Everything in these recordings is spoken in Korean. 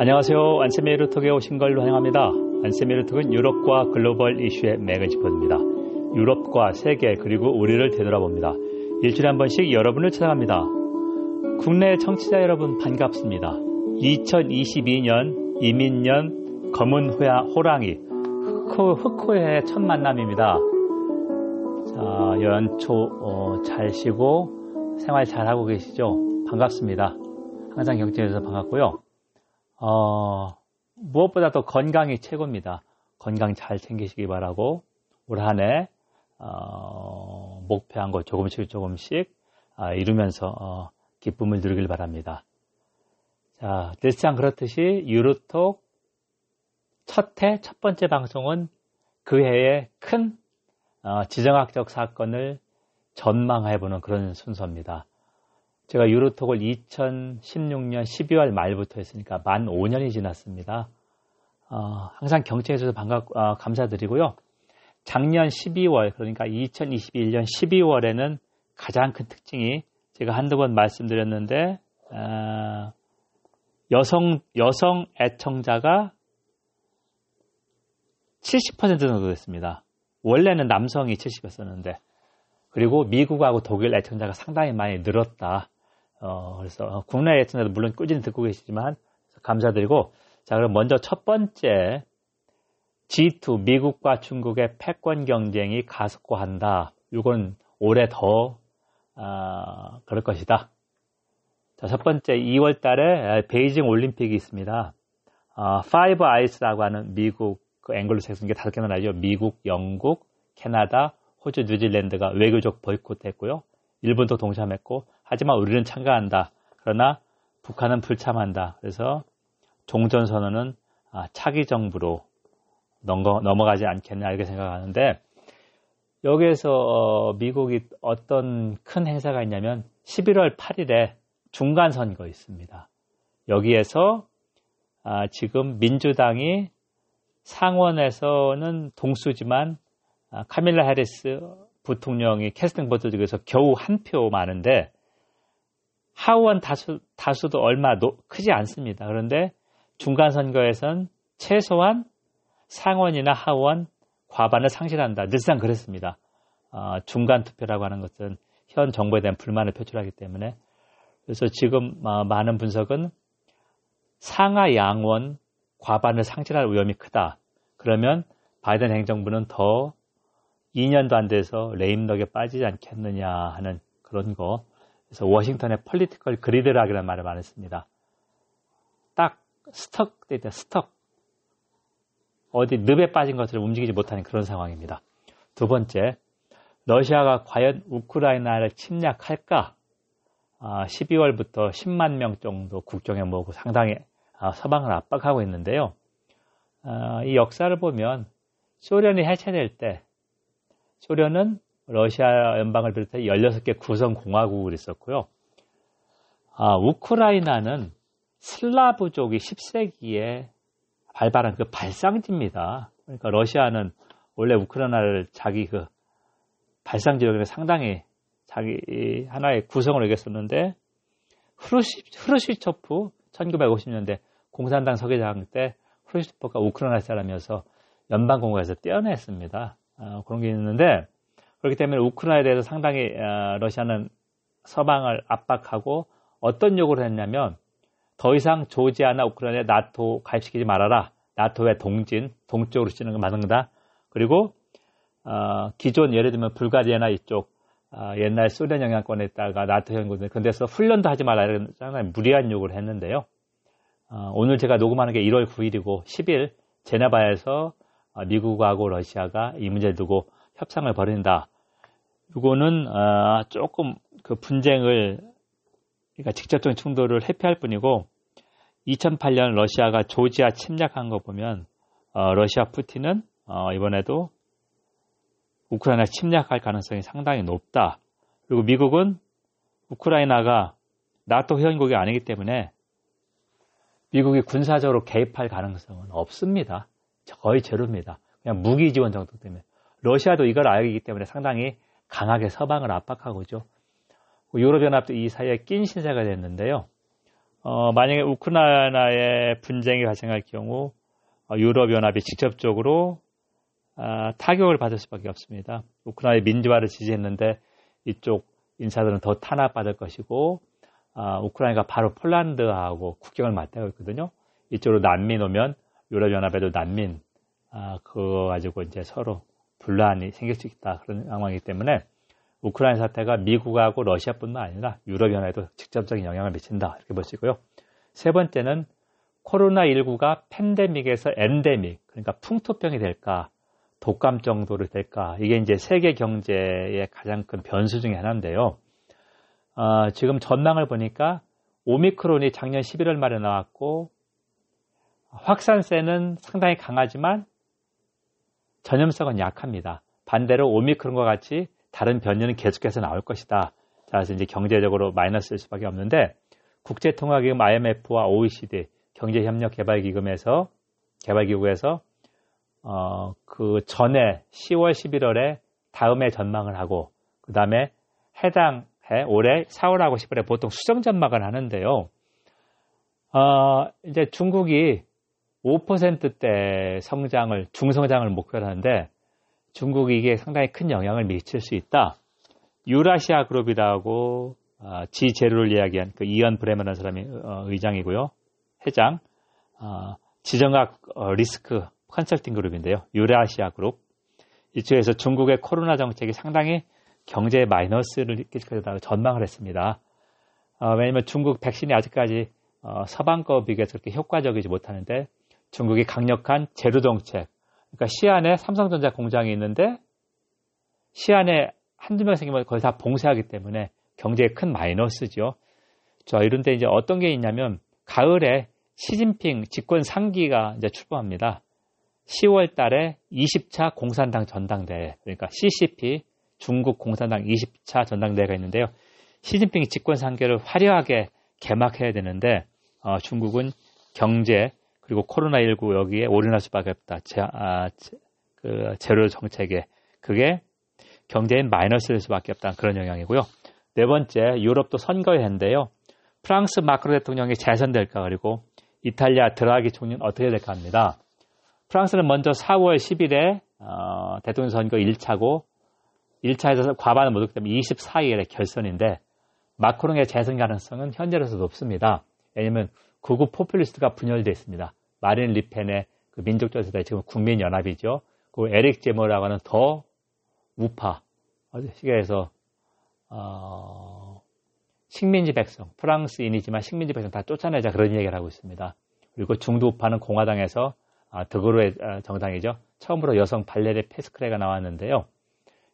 안녕하세요. 안세미 루톡에 오신 걸 환영합니다. 안세미 루톡은 유럽과 글로벌 이슈의 맥을 짚어줍니다. 유럽과 세계 그리고 우리를 되돌아봅니다. 일주일에 한 번씩 여러분을 찾아갑니다. 국내 청취자 여러분 반갑습니다. 2022년 이민년 검은 호야, 호랑이 흑호, 흑호의 첫 만남입니다. 자, 연초 어, 잘 쉬고 생활 잘 하고 계시죠? 반갑습니다. 항상 경청해주셔서 반갑고요. 어, 무엇보다도 건강이 최고입니다. 건강 잘 챙기시기 바라고 올 한해 어, 목표한 거 조금씩 조금씩 아, 이루면서 어, 기쁨을 누리길 바랍니다. 자, 늘상 그렇듯이 유로톡 첫 해, 첫 번째 방송은 그 해의 큰 어, 지정학적 사건을 전망해보는 그런 순서입니다. 제가 유로톡을 2016년 12월 말부터 했으니까 만 5년이 지났습니다. 어, 항상 경청해 주셔서 반갑, 어, 감사드리고요. 작년 12월, 그러니까 2021년 12월에는 가장 큰 특징이 제가 한두 번 말씀드렸는데, 어, 여성, 여성 애청자가 70% 정도 됐습니다. 원래는 남성이 70이었었는데, 그리고 미국하고 독일 애청자가 상당히 많이 늘었다. 어, 그래서 국내 애청자도 물론 꾸준히 듣고 계시지만 감사드리고, 자, 그럼 먼저 첫 번째 G2 미국과 중국의 패권 경쟁이 가속화한다. 이건 올해 더 어, 그럴 것이다. 자, 첫 번째 2월 달에 베이징 올림픽이 있습니다. 어, Five Eyes라고 하는 미국 그 앵글로색슨계 다섯 개 나라죠. 미국, 영국, 캐나다, 호주, 뉴질랜드가 외교적 보이콧 했고요. 일본도 동참했고 하지만 우리는 참가한다. 그러나 북한은 불참한다. 그래서 종전선언은 아, 차기 정부로 넘어가지 않겠냐 이렇게 생각하는데 여기에서 어, 미국이 어떤 큰 행사가 있냐면 11월 8일에 중간 선거 있습니다. 여기에서 아, 지금 민주당이 상원에서는 동수지만 아, 카밀라 해리스 부통령이 캐스팅 보트 중에서 겨우 한 표 많은데 하원 다수, 다수도 얼마 노, 크지 않습니다. 그런데 중간 선거에선 최소한 상원이나 하원 과반을 상실한다. 늘상 그랬습니다. 어, 중간 투표라고 하는 것은 현 정부에 대한 불만을 표출하기 때문에 그래서 지금 어, 많은 분석은 상하 양원 과반을 상실할 위험이 크다. 그러면 바이든 행정부는 더 2년도 안 돼서 레임덕에 빠지지 않겠느냐 하는 그런 거. 그래서 워싱턴의 political gridlock이라는 말을 많이 씁니다. 딱 stuck 되다 stuck 어디 늪에 빠진 것을 움직이지 못하는 그런 상황입니다. 두 번째, 러시아가 과연 우크라이나를 침략할까? 12월부터 아, 10만 명 정도 국경에 모으고 상당히 아, 서방을 압박하고 있는데요. 아, 이 역사를 보면 소련이 해체될 때 소련은 러시아 연방을 비롯해 16개 구성 공화국을 있었고요. 우크라이나는 슬라브족이 10세기에 발발한 그 발상지입니다. 그러니까 러시아는 원래 우크라이나를 자기 그 발상지역에 상당히 자기 하나의 구성을 여겼었는데 흐르시, 흐르시초프 1950년대 공산당 서기장 때 흐르시초프가 우크라이나 사람이어서 연방공화에서 떼어냈습니다. 어, 그런 게 있는데 그렇기 때문에 우크라이나에 대해서 상당히 어, 러시아는 서방을 압박하고 어떤 요구를 했냐면 더 이상 조지아나 우크라이나에 나토 가입시키지 말아라. 나토의 동진, 동쪽으로 치는 건 맞는 거다. 그리고 어, 기존 예를 들면 불가리아나 이쪽 어, 옛날 소련 영향권에 있다가 나토 현군들 근데서 훈련도 하지 말라 이런 상당히 무리한 요구를 했는데요. 어, 오늘 제가 녹음하는 게 1월 9일이고 10일 제네바에서 어, 미국하고 러시아가 이 문제를 두고 협상을 벌인다. 이거는 어, 조금 그 분쟁을 그러니까 직접적인 충돌을 회피할 뿐이고 2008년 러시아가 조지아 침략한 거 보면 어, 러시아 푸틴은 어, 이번에도 우크라이나 침략할 가능성이 상당히 높다. 그리고 미국은 우크라이나가 나토 회원국이 아니기 때문에 미국이 군사적으로 개입할 가능성은 없습니다. 거의 제로입니다. 그냥 무기 지원 정도 때문에. 러시아도 이걸 알기 때문에 상당히 강하게 서방을 압박하고죠. 유럽연합도 이 사이에 낀 신세가 됐는데요. 어, 만약에 우크라이나의 분쟁이 발생할 경우 어, 유럽연합이 직접적으로 아, 타격을 받을 수밖에 없습니다. 우크라이나의 민주화를 지지했는데 이쪽 인사들은 더 탄압받을 것이고 아, 우크라이나가 바로 폴란드하고 국경을 맞대고 있거든요. 이쪽으로 난민 오면 유럽연합에도 난민 아, 그거 가지고 이제 서로 분란이 생길 수 있다 그런 상황이기 때문에 우크라이나 사태가 미국하고 러시아뿐만 아니라 유럽 연합에도 직접적인 영향을 미친다 이렇게 있고요. 세 번째는 코로나19가 팬데믹에서 엔데믹 그러니까 풍토병이 될까 독감 정도로 될까 이게 이제 세계 경제의 가장 큰 변수 중의 하나인데요. 어, 지금 전망을 보니까 오미크론이 작년 11월 말에 나왔고 확산세는 상당히 강하지만 전염성은 약합니다. 반대로 오미크론과 같이 다른 변이는 계속해서 나올 것이다. 그래서 이제 경제적으로 마이너스일 수밖에 없는데 국제통화기금 IMF와 OECD 경제협력개발기금에서 개발기구에서 어, 그 전에 10월 11월에 다음에 전망을 하고 그 다음에 해당 해 올해 4월하고 10월에 보통 수정 전망을 하는데요. 어, 이제 중국이 5%대 성장을 중성장을 목표로 하는데 중국이 이게 상당히 큰 영향을 미칠 수 있다. 유라시아 그룹이라고 어, 지제로를 이야기한 그 이언 브레머라는 사람이 어, 의장이고요. 회장 어, 지정학 어, 리스크 컨설팅 그룹인데요. 유라시아 그룹 이쪽에서 중국의 코로나 정책이 상당히 경제에 마이너스를 것이다 전망을 했습니다. 어, 왜냐하면 중국 백신이 아직까지 어, 서방과 비교해서 그렇게 효과적이지 못하는데 중국이 강력한 제로 정책, 그러니까 시안에 삼성전자 공장이 있는데 시안에 한두 명 생기면 거의 다 봉쇄하기 때문에 경제에 큰 마이너스죠. 자, 이런데 이제 어떤 게 있냐면 가을에 시진핑 집권 3기가 이제 출범합니다. 10월 달에 20차 공산당 전당대회, 그러니까 CCP 중국 공산당 20차 전당대회가 있는데요. 시진핑이 집권 3기를 화려하게 개막해야 되는데 어, 중국은 경제 그리고 코로나19 여기에 올인할 수밖에 없다. 제, 아, 제, 그 제로 정책에 그게 경제인 마이너스일 수밖에 없다. 그런 영향이고요. 네 번째 유럽도 선거해인데요. 프랑스 마크로 대통령이 재선될까 그리고 이탈리아 드라기 총리는 어떻게 될까 합니다. 프랑스는 먼저 4월 10일에 어, 대통령 선거 1차고 1차에서 과반을 못 얻기 때문에 24일에 결선인데 마크롱의 재선 가능성은 현재로서 높습니다. 왜냐하면 극우 포퓰리스트가 분열되어 있습니다. 마린 리펜의 그 민족조사대 지금 국민연합이죠. 그 에릭 제머라고 하는 더 우파 시계에서 어, 식민지 백성 프랑스인이지만 식민지 백성 다 쫓아내자 그런 얘기를 하고 있습니다. 그리고 중도 우파는 공화당에서 아, 드그로의 아, 정당이죠. 처음으로 여성 발레리 페스크레가 나왔는데요.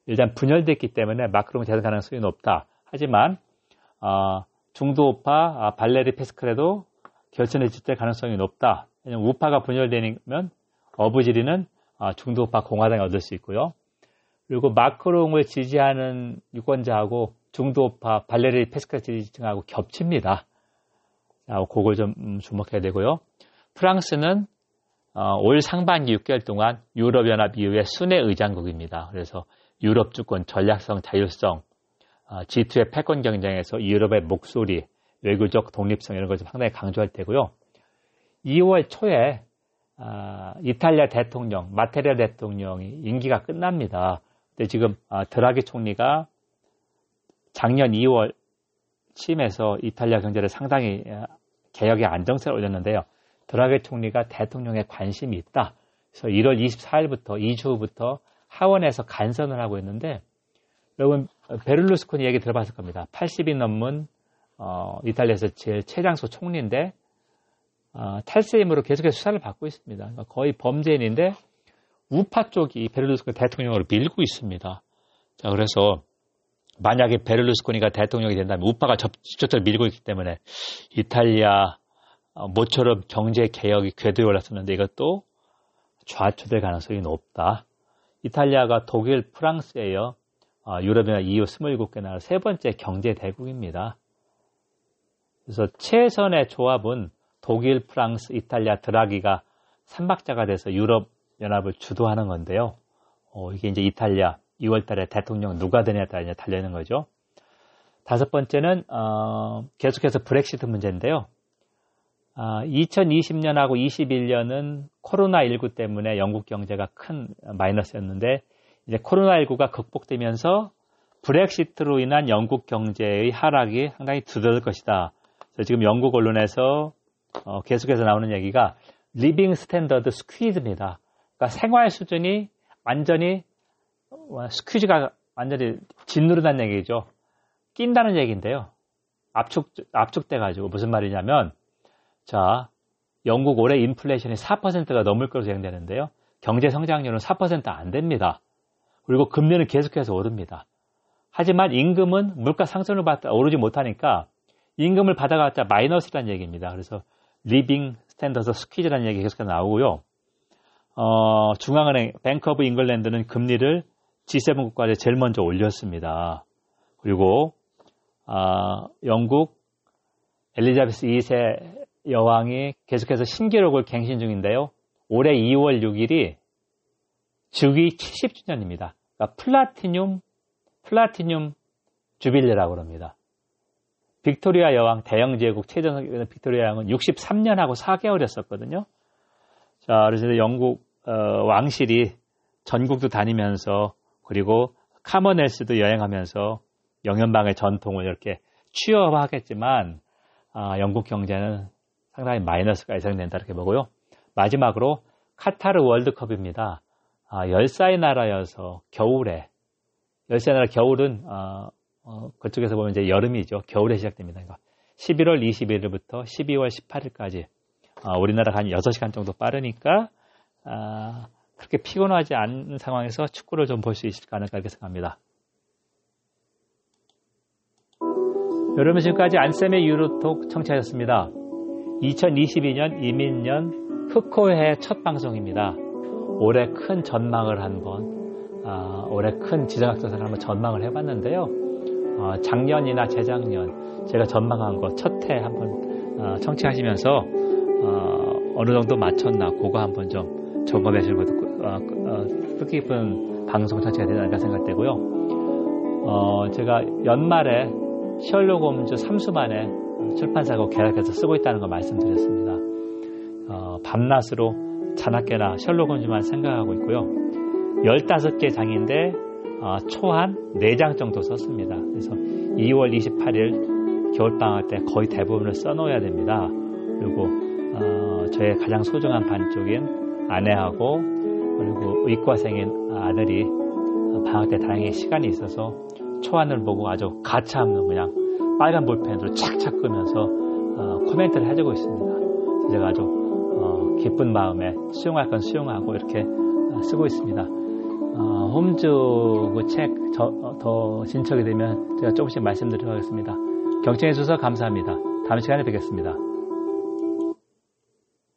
일단 분열됐기 때문에 마크롱 재선 가능성이 높다. 하지만 어, 중도 우파 아, 발레리 페스크레도 결선에 질될 가능성이 높다. 왜냐하면 우파가 분열되면 어부지리는 아, 중도파 공화당이 얻을 수 있고요. 그리고 마크롱을 지지하는 유권자하고 중도파 발레리 페스카 지지층하고 겹칩니다. 자, 그걸 좀 음, 주목해야 되고요. 프랑스는 어, 올 상반기 6개월 동안 유럽연합 이후에 순회 의장국입니다. 그래서 유럽 주권, 전략성, 자율성, 어, G2의 패권 경쟁에서 유럽의 목소리, 외교적 독립성 이런 것을 상당히 강조할 테고요. 2월 초에 아, 이탈리아 대통령 마테리아 대통령이 임기가 끝납니다. 근데 지금 아, 드라기 총리가 작년 2월 취임해서 이탈리아 경제를 상당히 아, 개혁의 안정세를 올렸는데요. 드라기 총리가 대통령에 관심이 있다. 그래서 1월 24일부터 2주 후부터 하원에서 간선을 하고 있는데 여러분 베를루스코니 얘기 들어봤을 겁니다. 80이 넘은 어, 이탈리아에서 제일 최장수 총리인데 어, 탈세임으로 계속해서 수사를 받고 있습니다. 그러니까 거의 범죄인인데 우파 쪽이 베를루스코니 대통령으로 밀고 있습니다. 자, 그래서 만약에 베를루스코니가 대통령이 된다면 우파가 직접적으로 밀고 있기 때문에 이탈리아 어, 모처럼 경제 개혁이 궤도에 올랐었는데 이것도 좌초될 가능성이 높다. 이탈리아가 독일, 프랑스에 이어 어, 유럽이나 EU 27개 나라 세 번째 경제 대국입니다. 그래서 최선의 조합은 독일, 프랑스, 이탈리아, 드라기가 삼박자가 돼서 유럽 연합을 주도하는 건데요. 어, 이게 이제 이탈리아 2월 달에 대통령 누가 되냐에 따라 달려있는 거죠. 다섯 번째는 어, 계속해서 브렉시트 문제인데요. 2020년하고 21년은 코로나19 때문에 영국 경제가 큰 마이너스였는데 이제 코로나19가 극복되면서 브렉시트로 인한 영국 경제의 하락이 상당히 두드러질 것이다. 지금 영국 언론에서 어, 계속해서 나오는 얘기가 living standard squeeze입니다. 그러니까 생활 수준이 완전히 어, squeeze가 완전히 짓누르다는 얘기죠. 낀다는 얘기인데요. 압축 압축돼 가지고 무슨 말이냐면 자 영국 올해 인플레이션이 4%가 넘을 것으로 예상되는데요. 경제 성장률은 4%안 됩니다. 그리고 금리는 계속해서 오릅니다. 하지만 임금은 물가 상승률보다 오르지 못하니까 임금을 받아봤자 마이너스라는 얘기입니다. 그래서 living standard squeeze라는 얘기 계속해서 나오고요. 어, 중앙은행 Bank of England는 금리를 G7 국가에 제일 먼저 올렸습니다. 그리고 어, 영국 엘리자베스 2세 여왕이 계속해서 신기록을 갱신 중인데요. 올해 2월 6일이 즉위 70주년입니다. 그러니까 platinum platinum jubilee라고 그럽니다. 빅토리아 여왕 대영 제국 최전성 빅토리아 여왕은 63년하고 4개월이었었거든요. 자, 그래서 영국 어, 왕실이 전국도 다니면서 그리고 Commonwealth도 여행하면서 영연방의 전통을 이렇게 취업하겠지만 아, 영국 경제는 상당히 마이너스가 예상된다 이렇게 보고요. 마지막으로 카타르 월드컵입니다. 아, 열사의 나라여서 겨울에 열세 나라 겨울은 어, 어, 그쪽에서 보면 이제 여름이죠. 겨울에 시작됩니다. 그러니까 11월 21일부터 12월 18일까지 어, 우리나라가 한 6시간 정도 빠르니까 어, 그렇게 피곤하지 않은 상황에서 축구를 좀 볼 수 있을까 않을까 이렇게 생각합니다. 여러분 지금까지 안쌤의 유로톡 청취하셨습니다. 2022년 이민년 흑호의 첫 방송입니다. 올해 큰 전망을 한번 어, 올해 큰 지정학자사를 한번 전망을 해봤는데요. 어, 작년이나 재작년 제가 전망한 거 첫 해 한번 어, 청취하시면서 어, 어느 정도 맞췄나 그거 한번 좀 점검해 주는 것도 어, 어, 뜻깊은 방송 청취가 되지 않을까 생각되고요. 어, 제가 연말에 셜록 홈즈 3수 만에 출판사하고 계약해서 쓰고 있다는 거 말씀드렸습니다. 어, 밤낮으로 자나깨나 셜록 홈즈만 생각하고 있고요. 15개 장인데 어, 초한 4장 정도 썼습니다. 그래서 2월 28일 겨울방학 때 거의 대부분을 써놓아야 됩니다. 그리고 어, 저의 가장 소중한 반쪽인 아내하고 그리고 의과생인 아들이 방학 때 다행히 시간이 있어서 초안을 보고 아주 가차없는 그냥 빨간 볼펜으로 착착 끄면서 어, 코멘트를 해주고 있습니다. 제가 아주 어, 기쁜 마음에 수용할 건 수용하고 이렇게 어, 쓰고 있습니다. 어, 홈즈 그 책더 어, 진척이 되면 제가 조금씩 말씀드리도록 하겠습니다. 경청해 주셔서 감사합니다. 다음 시간에 뵙겠습니다.